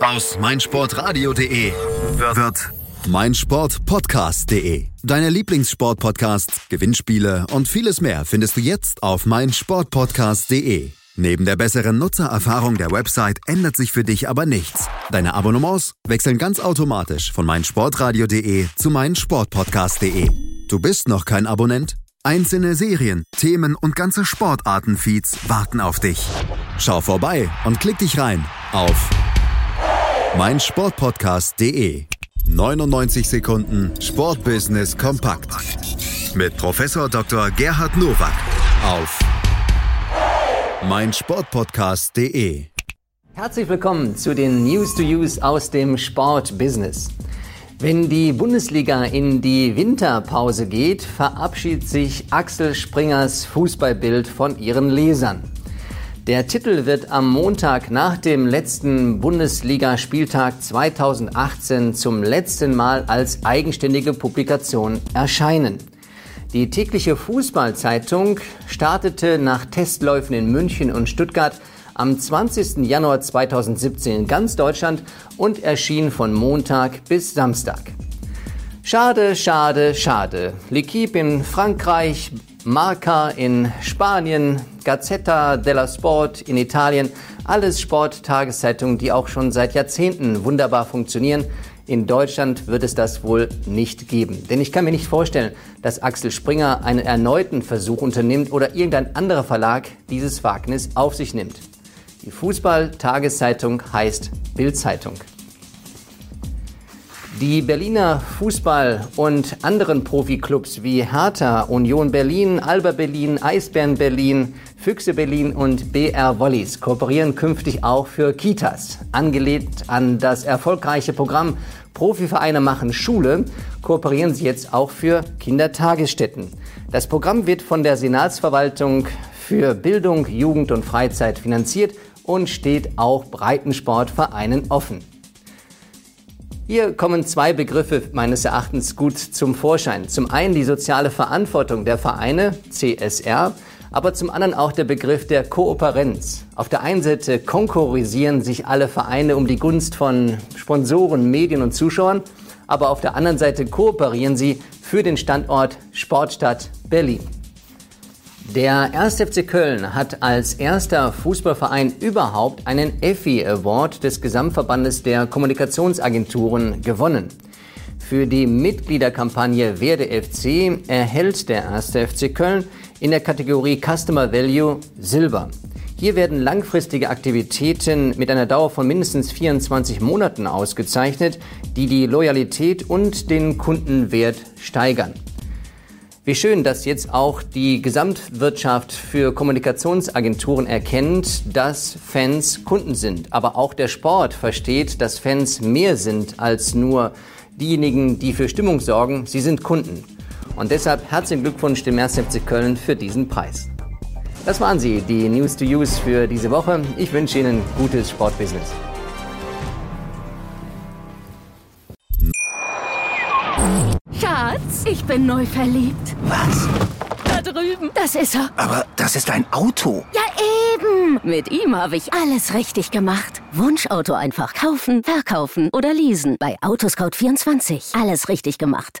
Aus meinsportradio.de wird meinsportpodcast.de. Deine Lieblingssportpodcasts, Gewinnspiele und vieles mehr findest du jetzt auf meinsportpodcast.de. Neben der besseren Nutzererfahrung der Website ändert sich für dich aber nichts. Deine Abonnements wechseln ganz automatisch von meinsportradio.de zu meinsportpodcast.de. Du bist noch kein Abonnent? Einzelne Serien, Themen und ganze Sportartenfeeds warten auf dich. Schau vorbei und klick dich rein auf meinsportpodcast.de. 99 Sekunden Sportbusiness kompakt mit Professor Dr. Gerhard Nowak auf meinsportpodcast.de. Herzlich willkommen zu den News to Use aus dem Sportbusiness. Wenn die Bundesliga in die Winterpause geht, verabschiedet sich Axel Springers Fußballbild von ihren Lesern. Der Titel wird am Montag nach dem letzten Bundesligaspieltag 2018 zum letzten Mal als eigenständige Publikation erscheinen. Die tägliche Fußballzeitung startete nach Testläufen in München und Stuttgart am 20. Januar 2017 in ganz Deutschland und erschien von Montag bis Samstag. Schade, schade, schade. L'Equipe in Frankreich, Marca in Spanien, Gazzetta della Sport in Italien, alles Sporttageszeitungen, die auch schon seit Jahrzehnten wunderbar funktionieren. In Deutschland wird es das wohl nicht geben. Denn ich kann mir nicht vorstellen, dass Axel Springer einen erneuten Versuch unternimmt oder irgendein anderer Verlag dieses Wagnis auf sich nimmt. Die Fußball-Tageszeitung heißt Bildzeitung. Die Berliner Fußball- und anderen Profiklubs wie Hertha, Union Berlin, Alba Berlin, Eisbären Berlin, Füchse Berlin und BR Wollies kooperieren künftig auch für Kitas. Angelehnt an das erfolgreiche Programm Profivereine machen Schule, kooperieren sie jetzt auch für Kindertagesstätten. Das Programm wird von der Senatsverwaltung für Bildung, Jugend und Freizeit finanziert und steht auch Breitensportvereinen offen. Hier kommen zwei Begriffe meines Erachtens gut zum Vorschein. Zum einen die soziale Verantwortung der Vereine, CSR, aber zum anderen auch der Begriff der Kooperenz. Auf der einen Seite konkurrisieren sich alle Vereine um die Gunst von Sponsoren, Medien und Zuschauern, aber auf der anderen Seite kooperieren sie für den Standort Sportstadt Berlin. Der 1. FC Köln hat als erster Fußballverein überhaupt einen EFI Award des Gesamtverbandes der Kommunikationsagenturen gewonnen. Für die Mitgliederkampagne Werde FC erhält der 1. FC Köln in der Kategorie Customer Value Silber. Hier werden langfristige Aktivitäten mit einer Dauer von mindestens 24 Monaten ausgezeichnet, die die Loyalität und den Kundenwert steigern. Wie schön, dass jetzt auch die Gesamtwirtschaft für Kommunikationsagenturen erkennt, dass Fans Kunden sind. Aber auch der Sport versteht, dass Fans mehr sind als nur diejenigen, die für Stimmung sorgen. Sie sind Kunden. Und deshalb herzlichen Glückwunsch dem 1. FC Köln für diesen Preis. Das waren sie, die News to Use für diese Woche. Ich wünsche Ihnen gutes Sportbusiness. Schatz, ich bin neu verliebt. Was? Da drüben. Das ist er. Aber das ist ein Auto. Ja, eben. Mit ihm habe ich alles richtig gemacht. Wunschauto einfach kaufen, verkaufen oder leasen. Bei Autoscout24. Alles richtig gemacht.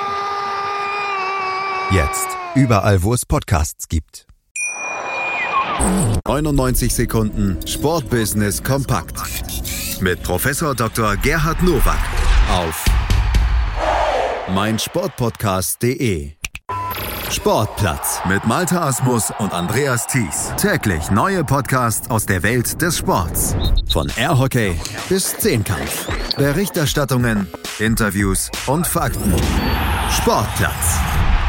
Jetzt. Überall, wo es Podcasts gibt. 99 Sekunden Sportbusiness kompakt. Mit Professor Dr. Gerhard Nowak auf meinsportpodcast.de. Sportplatz mit Malta Asmus und Andreas Thies. Täglich neue Podcasts aus der Welt des Sports. Von Airhockey bis Zehnkampf. Berichterstattungen, Interviews und Fakten. Sportplatz